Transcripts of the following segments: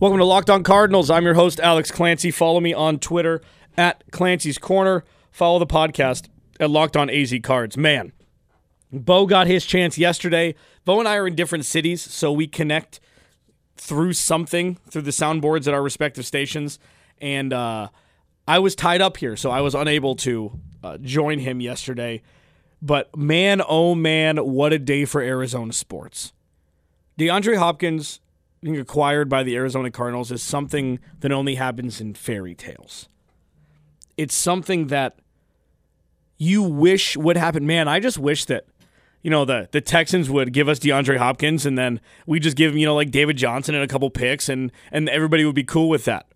Welcome to Locked On Cardinals. I'm your host, Alex Clancy. Follow me on Twitter at Clancy's Corner. Follow the podcast at Locked On AZ Cards. Man, Bo got his chance yesterday. Bo and I are in different cities, so we connect through something, through the soundboards at our respective stations. And uh, I was tied up here, so I was unable to uh, join him yesterday. But man, oh man, what a day for Arizona sports. DeAndre Hopkins being acquired by the Arizona Cardinals is something that only happens in fairy tales. It's something that you wish would happen. Man, I just wish that you know the the Texans would give us DeAndre Hopkins and then we just give him you know like David Johnson and a couple picks and and everybody would be cool with that.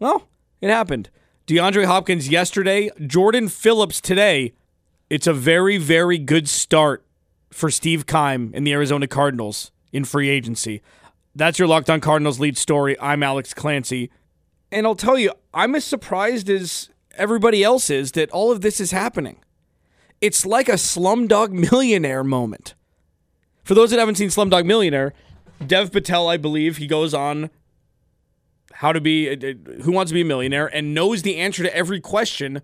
Well, it happened. DeAndre Hopkins yesterday, Jordan Phillips today. It's a very very good start for Steve Keim in the Arizona Cardinals in free agency. That's your Locked On Cardinals lead story. I'm Alex Clancy. And I'll tell you, I'm as surprised as everybody else is that all of this is happening. It's like a Slumdog Millionaire moment. For those that haven't seen Slumdog Millionaire, Dev Patel, I believe, he goes on how to be, uh, who wants to be a millionaire, and knows the answer to every question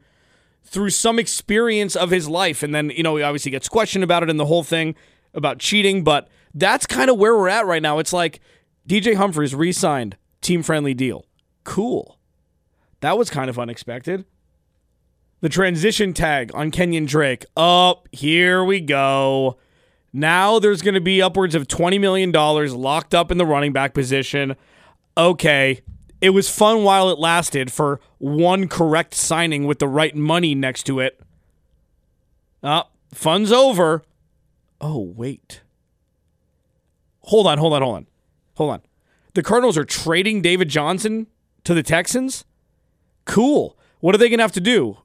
through some experience of his life. And then, you know, he obviously gets questioned about it and the whole thing about cheating, but that's kind of where we're at right now. It's like DJ Humphries re signed, team friendly deal. Cool. That was kind of unexpected. The transition tag on Kenyon Drake. Up, oh, here we go. Now there's going to be upwards of $20 million locked up in the running back position. Okay. It was fun while it lasted for one correct signing with the right money next to it. Uh, fun's over. Oh, wait. Hold on, hold on, hold on. Hold on. The Cardinals are trading David Johnson to the Texans? Cool. What are they going to have to do?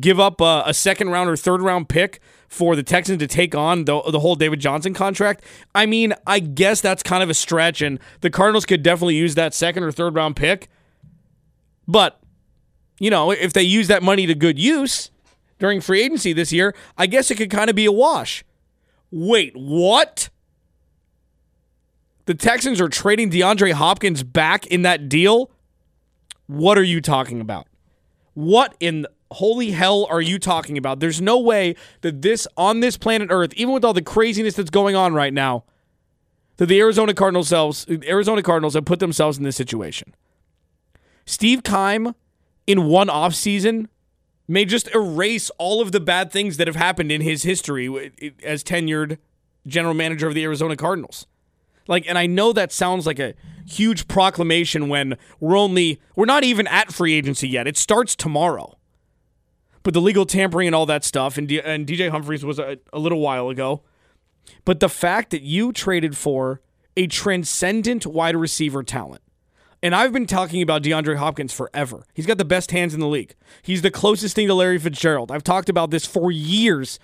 give up a, a, second round or third round pick for the Texans to take on the, the whole David Johnson contract. I mean, I guess that's kind of a stretch, and the Cardinals could definitely use that second or third round pick. But, you know, if they use that money to good use during free agency this year, I guess it could kind of be a wash. Wait, what? The Texans are trading DeAndre Hopkins back in that deal? What are you talking about? What in holy hell are you talking about? There's no way that this on this planet Earth, even with all the craziness that's going on right now, that the Arizona Cardinals selves, Arizona Cardinals have put themselves in this situation. Steve Keim in one off season may just erase all of the bad things that have happened in his history eh, as tenured general manager of the Arizona Cardinals. Like, and I know that sounds like a huge proclamation when we're only, we're not even at free agency yet. It starts tomorrow but the legal tampering and all that stuff, and, D- and DJ Humphries was a, a little while ago. But the fact that you traded for a transcendent wide receiver talent, and I've been talking about DeAndre Hopkins forever. He's got the best hands in the league. He's the closest thing to Larry Fitzgerald. I've talked about this for years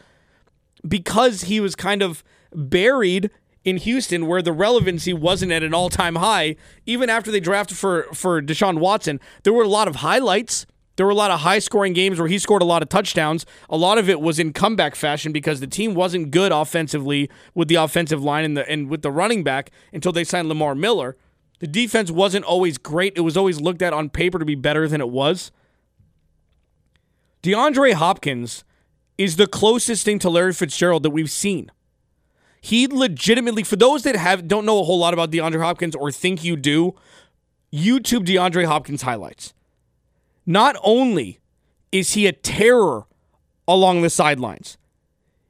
because he was kind of buried in Houston where the relevancy wasn't at an all-time high. Even after they drafted for for Deshaun Watson, there were a lot of highlights there were a lot of high scoring games where he scored a lot of touchdowns. A lot of it was in comeback fashion because the team wasn't good offensively with the offensive line and, the, and with the running back until they signed Lamar Miller. The defense wasn't always great. It was always looked at on paper to be better than it was. DeAndre Hopkins is the closest thing to Larry Fitzgerald that we've seen. He legitimately, for those that have don't know a whole lot about DeAndre Hopkins or think you do, YouTube DeAndre Hopkins highlights. Not only is he a terror along the sidelines,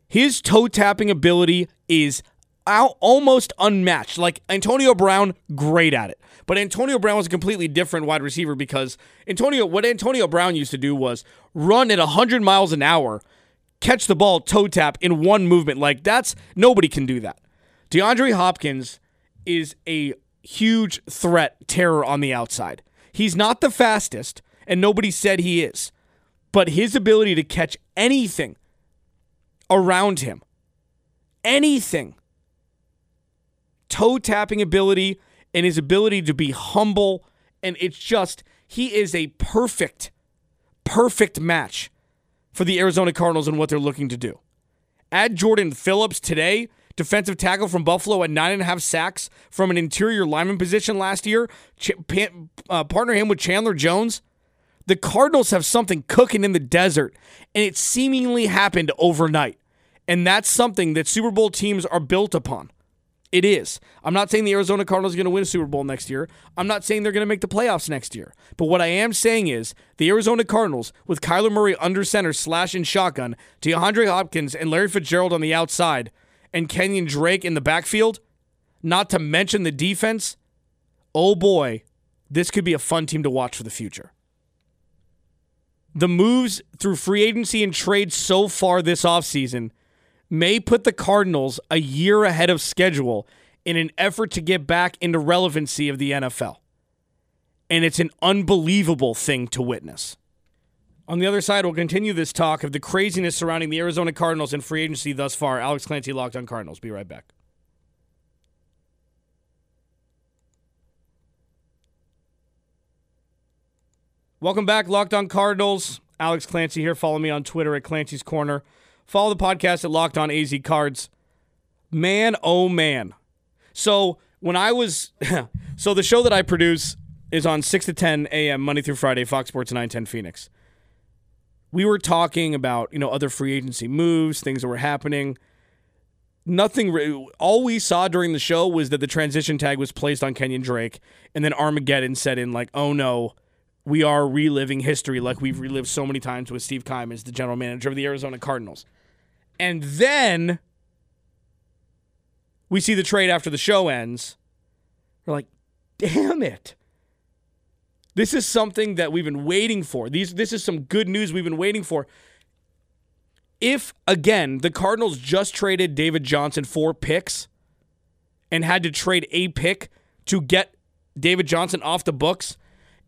his toe tapping ability is almost unmatched. Like Antonio Brown, great at it. But Antonio Brown was a completely different wide receiver because Antonio, what Antonio Brown used to do was run at 100 miles an hour, catch the ball, toe tap in one movement. Like that's nobody can do that. DeAndre Hopkins is a huge threat, terror on the outside. He's not the fastest, and nobody said he is. But his ability to catch anything around him, anything, toe tapping ability, and his ability to be humble, and it's just, he is a perfect, perfect match for the Arizona Cardinals and what they're looking to do. Add Jordan Phillips today defensive tackle from Buffalo at nine and a half sacks from an interior lineman position last year. Ch- uh, partner him with Chandler Jones. The Cardinals have something cooking in the desert, and it seemingly happened overnight. And that's something that Super Bowl teams are built upon. It is. I'm not saying the Arizona Cardinals are going to win a Super Bowl next year. I'm not saying they're going to make the playoffs next year. But what I am saying is the Arizona Cardinals, with Kyler Murray under center, slash and shotgun, DeAndre Hopkins and Larry Fitzgerald on the outside, and Kenyon Drake in the backfield, not to mention the defense, oh boy, this could be a fun team to watch for the future. The moves through free agency and trade so far this offseason may put the Cardinals a year ahead of schedule in an effort to get back into relevancy of the NFL. And it's an unbelievable thing to witness. On the other side, we'll continue this talk of the craziness surrounding the Arizona Cardinals and free agency thus far. Alex Clancy locked on Cardinals. Be right back. Welcome back, Locked On Cardinals. Alex Clancy here. Follow me on Twitter at Clancy's Corner. Follow the podcast at Locked On AZ Cards. Man, oh man. So when I was, so the show that I produce is on 6 to 10 a.m. Monday through Friday, Fox Sports 910 Phoenix. We were talking about, you know, other free agency moves, things that were happening. Nothing, all we saw during the show was that the transition tag was placed on Kenyon Drake, and then Armageddon set in, like, oh no, we are reliving history like we've relived so many times with Steve Keim as the general manager of the Arizona Cardinals. And then we see the trade after the show ends. We're like, damn it. This is something that we've been waiting for. These this is some good news we've been waiting for. If again, the Cardinals just traded David Johnson for picks and had to trade a pick to get David Johnson off the books,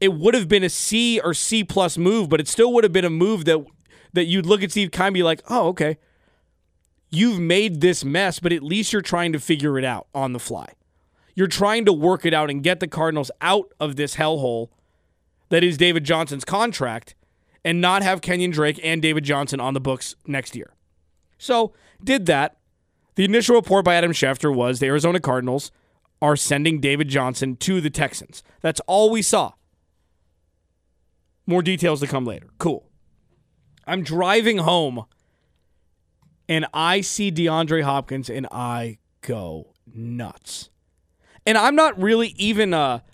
it would have been a C or C plus move, but it still would have been a move that that you'd look at Steve Keim and be like, oh, okay you've made this mess, but at least you're trying to figure it out on the fly. You're trying to work it out and get the Cardinals out of this hellhole that is David Johnson's contract and not have Kenyon Drake and David Johnson on the books next year. So, did that. The initial report by Adam Schefter was the Arizona Cardinals are sending David Johnson to the Texans. That's all we saw. More details to come later. Cool. I'm driving home and I see DeAndre Hopkins and I go nuts. And I'm not really even a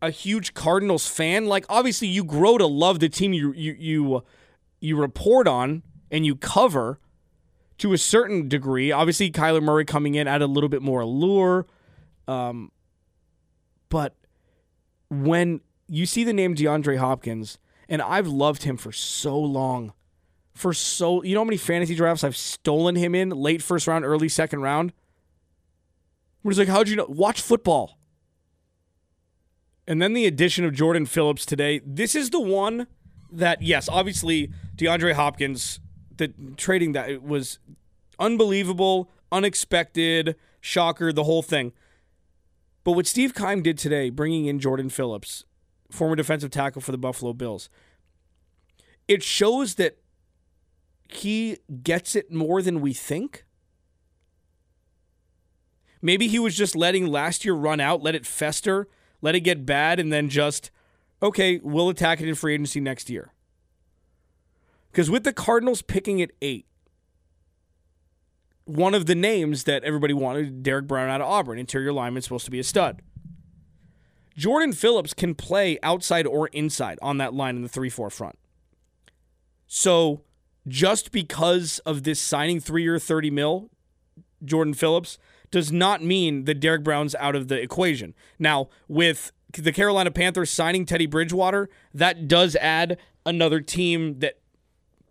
a huge Cardinals fan. Like obviously you grow to love the team you you you you report on and you cover to a certain degree. Obviously Kyler Murray coming in added a little bit more allure. Um, but when you see the name DeAndre Hopkins, and I've loved him for so long for so you know how many fantasy drafts I've stolen him in late first round, early second round? Where he's like, how'd you know? Watch football. And then the addition of Jordan Phillips today. This is the one that, yes, obviously DeAndre Hopkins, the trading that was unbelievable, unexpected, shocker, the whole thing. But what Steve Keim did today, bringing in Jordan Phillips, former defensive tackle for the Buffalo Bills, it shows that he gets it more than we think? Maybe he was just letting last year run out, let it fester, let it get bad, and then just, okay, we'll attack it in free agency next year. Because with the Cardinals picking at eight, one of the names that everybody wanted, Derrick Brown out of Auburn, interior lineman, supposed to be a stud. Jordan Phillips can play outside or inside on that line in the 3 4 front. So just because of this signing three year 30 mil, Jordan Phillips, does not mean that Derrick Brown's out of the equation. Now, with the Carolina Panthers signing Teddy Bridgewater, that does add another team that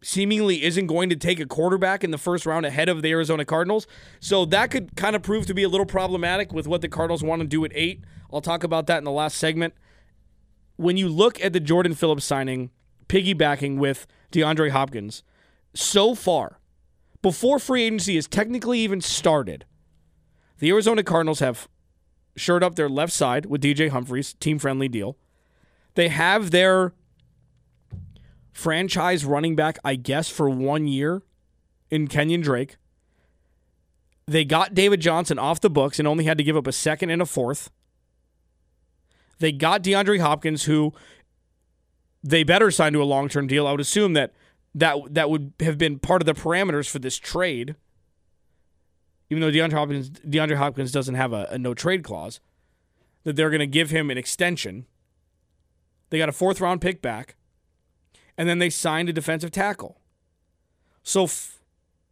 seemingly isn't going to take a quarterback in the first round ahead of the Arizona Cardinals. So that could kind of prove to be a little problematic with what the Cardinals want to do at eight. I'll talk about that in the last segment. When you look at the Jordan Phillips signing, piggybacking with DeAndre Hopkins, so far, before free agency has technically even started, the Arizona Cardinals have shored up their left side with DJ Humphries, team friendly deal. They have their franchise running back, I guess, for one year in Kenyon Drake. They got David Johnson off the books and only had to give up a second and a fourth. They got DeAndre Hopkins, who they better sign to a long term deal. I would assume that that that would have been part of the parameters for this trade. Even though DeAndre Hopkins DeAndre Hopkins doesn't have a, a no trade clause, that they're going to give him an extension. They got a fourth round pick back, and then they signed a defensive tackle. So f-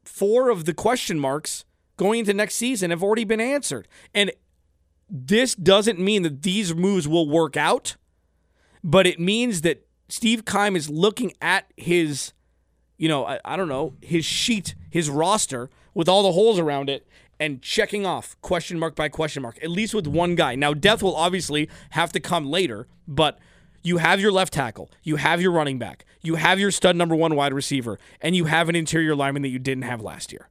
four of the question marks going into next season have already been answered, and this doesn't mean that these moves will work out, but it means that Steve Keim is looking at his, you know, I, I, don't know, his sheet, his roster with all the holes around it and checking off question mark by question mark, at least with one guy. Now, depth will obviously have to come later, but you have your left tackle, you have your running back, you have your stud number one wide receiver, and you have an interior lineman that you didn't have last year.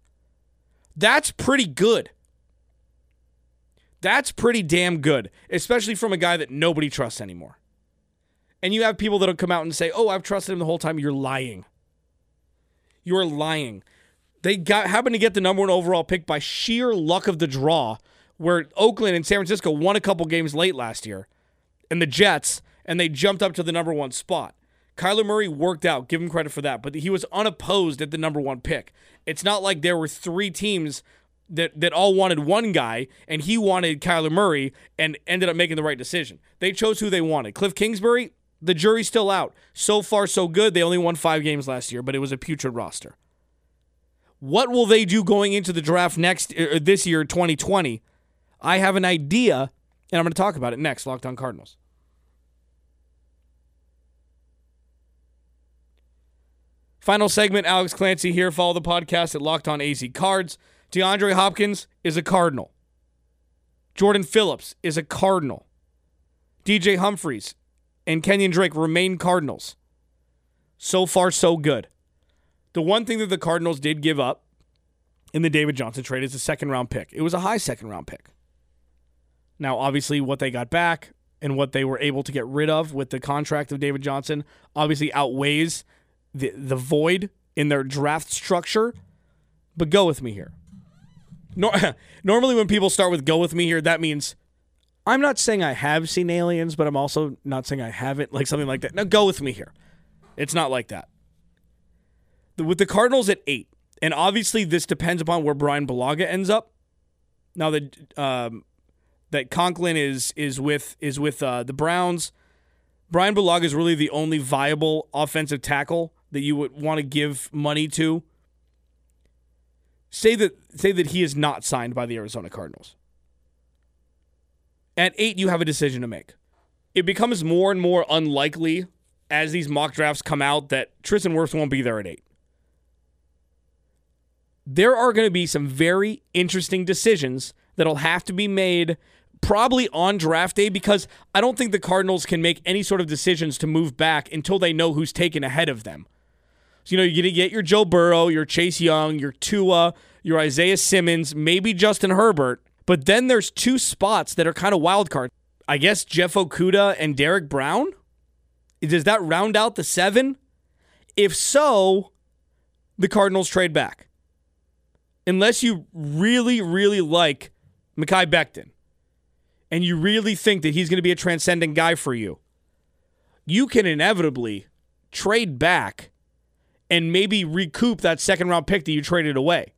That's pretty good. That's pretty damn good, especially from a guy that nobody trusts anymore. And you have people that'll come out and say, "Oh, I've trusted him the whole time." You're lying. You're lying. They got happened to get the number one overall pick by sheer luck of the draw, where Oakland and San Francisco won a couple games late last year, and the Jets, and they jumped up to the number one spot. Kyler Murray worked out, give him credit for that, but he was unopposed at the number one pick. It's not like there were three teams that that all wanted one guy and he wanted Kyler Murray and ended up making the right decision. They chose who they wanted. Cliff Kingsbury, the jury's still out. So far so good. They only won 5 games last year, but it was a putrid roster. What will they do going into the draft next uh, this year 2020? I have an idea and I'm going to talk about it next Locked on Cardinals. Final segment Alex Clancy here. Follow the podcast at Locked on AZ Cards. DeAndre Hopkins is a Cardinal. Jordan Phillips is a Cardinal. DJ Humphries and Kenyon Drake remain Cardinals. So far, so good. The one thing that the Cardinals did give up in the David Johnson trade is a second round pick. It was a high second round pick. Now, obviously, what they got back and what they were able to get rid of with the contract of David Johnson obviously outweighs the, the void in their draft structure. But go with me here. normally, when people start with "go with me" here, that means I'm not saying I have seen aliens, but I'm also not saying I haven't, like something like that. Now, go with me here. It's not like that. With the Cardinals at eight, and obviously this depends upon where Brian Bulaga ends up. Now that um, that Conklin is is with is with uh, the Browns, Brian Bulaga is really the only viable offensive tackle that you would want to give money to Say that say that he is not signed by the Arizona Cardinals. At eight, you have a decision to make. It becomes more and more unlikely as these mock drafts come out that Tristan Wirfs won't be there at eight. There are going to be some very interesting decisions that'll have to be made probably on draft day because I don't think the Cardinals can make any sort of decisions to move back until they know who's taken ahead of them. So, you know, you're going to get your Joe Burrow, your Chase Young, your Tua, your Isaiah Simmons, maybe Justin Herbert. But then there's two spots that are kind of wild card. I guess Jeff Okudah and Derrick Brown? Does that round out the seven? If so, the Cardinals trade back. Unless you really, really like Mekhi Becton and you really think that he's going to be a transcendent guy for you, you can inevitably trade back and maybe recoup that second round pick that you traded away.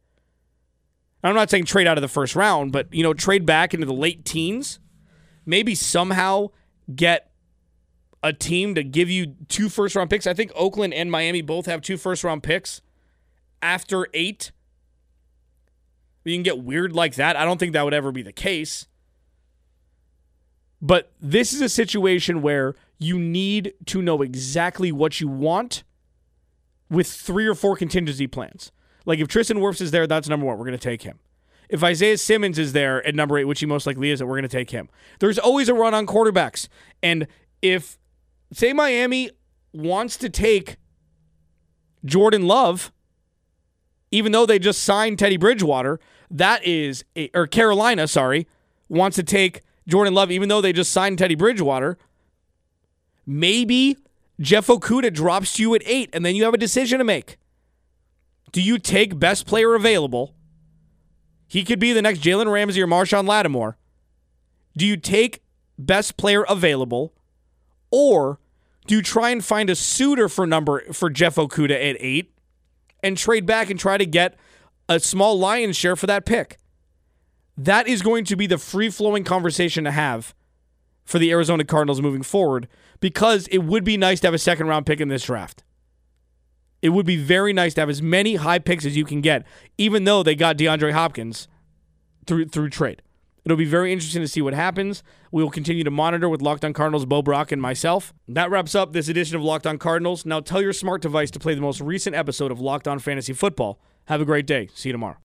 I'm not saying trade out of the first round, but you know, trade back into the late teens. Maybe somehow get a team to give you two first round picks. I think Oakland and Miami both have two first round picks after eight. You can get weird like that. I don't think that would ever be the case. But this is a situation where you need to know exactly what you want with three or four contingency plans. Like if Tristan Wirfs is there, that's number one. We're going to take him. If Isaiah Simmons is there at number eight, which he most likely is, that we're going to take him. There's always a run on quarterbacks. And if, say, Miami wants to take Jordan Love, even though they just signed Teddy Bridgewater, that is, a, or Carolina, sorry, wants to take Jordan Love, even though they just signed Teddy Bridgewater, maybe Jeff Okudah drops you at eight, and then you have a decision to make. Do you take best player available? He could be the next Jalen Ramsey or Marshon Lattimore. Do you take best player available, or do you try and find a suitor for number for Jeff Okudah at eight and trade back and try to get a small lion's share for that pick? That is going to be the free flowing conversation to have for the Arizona Cardinals moving forward because it would be nice to have a second round pick in this draft. It would be very nice to have as many high picks as you can get, even though they got DeAndre Hopkins through through trade. It'll be very interesting to see what happens. We will continue to monitor with Locked On Cardinals, Bo Brock, and myself. That wraps up this edition of Locked On Cardinals. Now tell your smart device to play the most recent episode of Locked On Fantasy Football. Have a great day. See you tomorrow.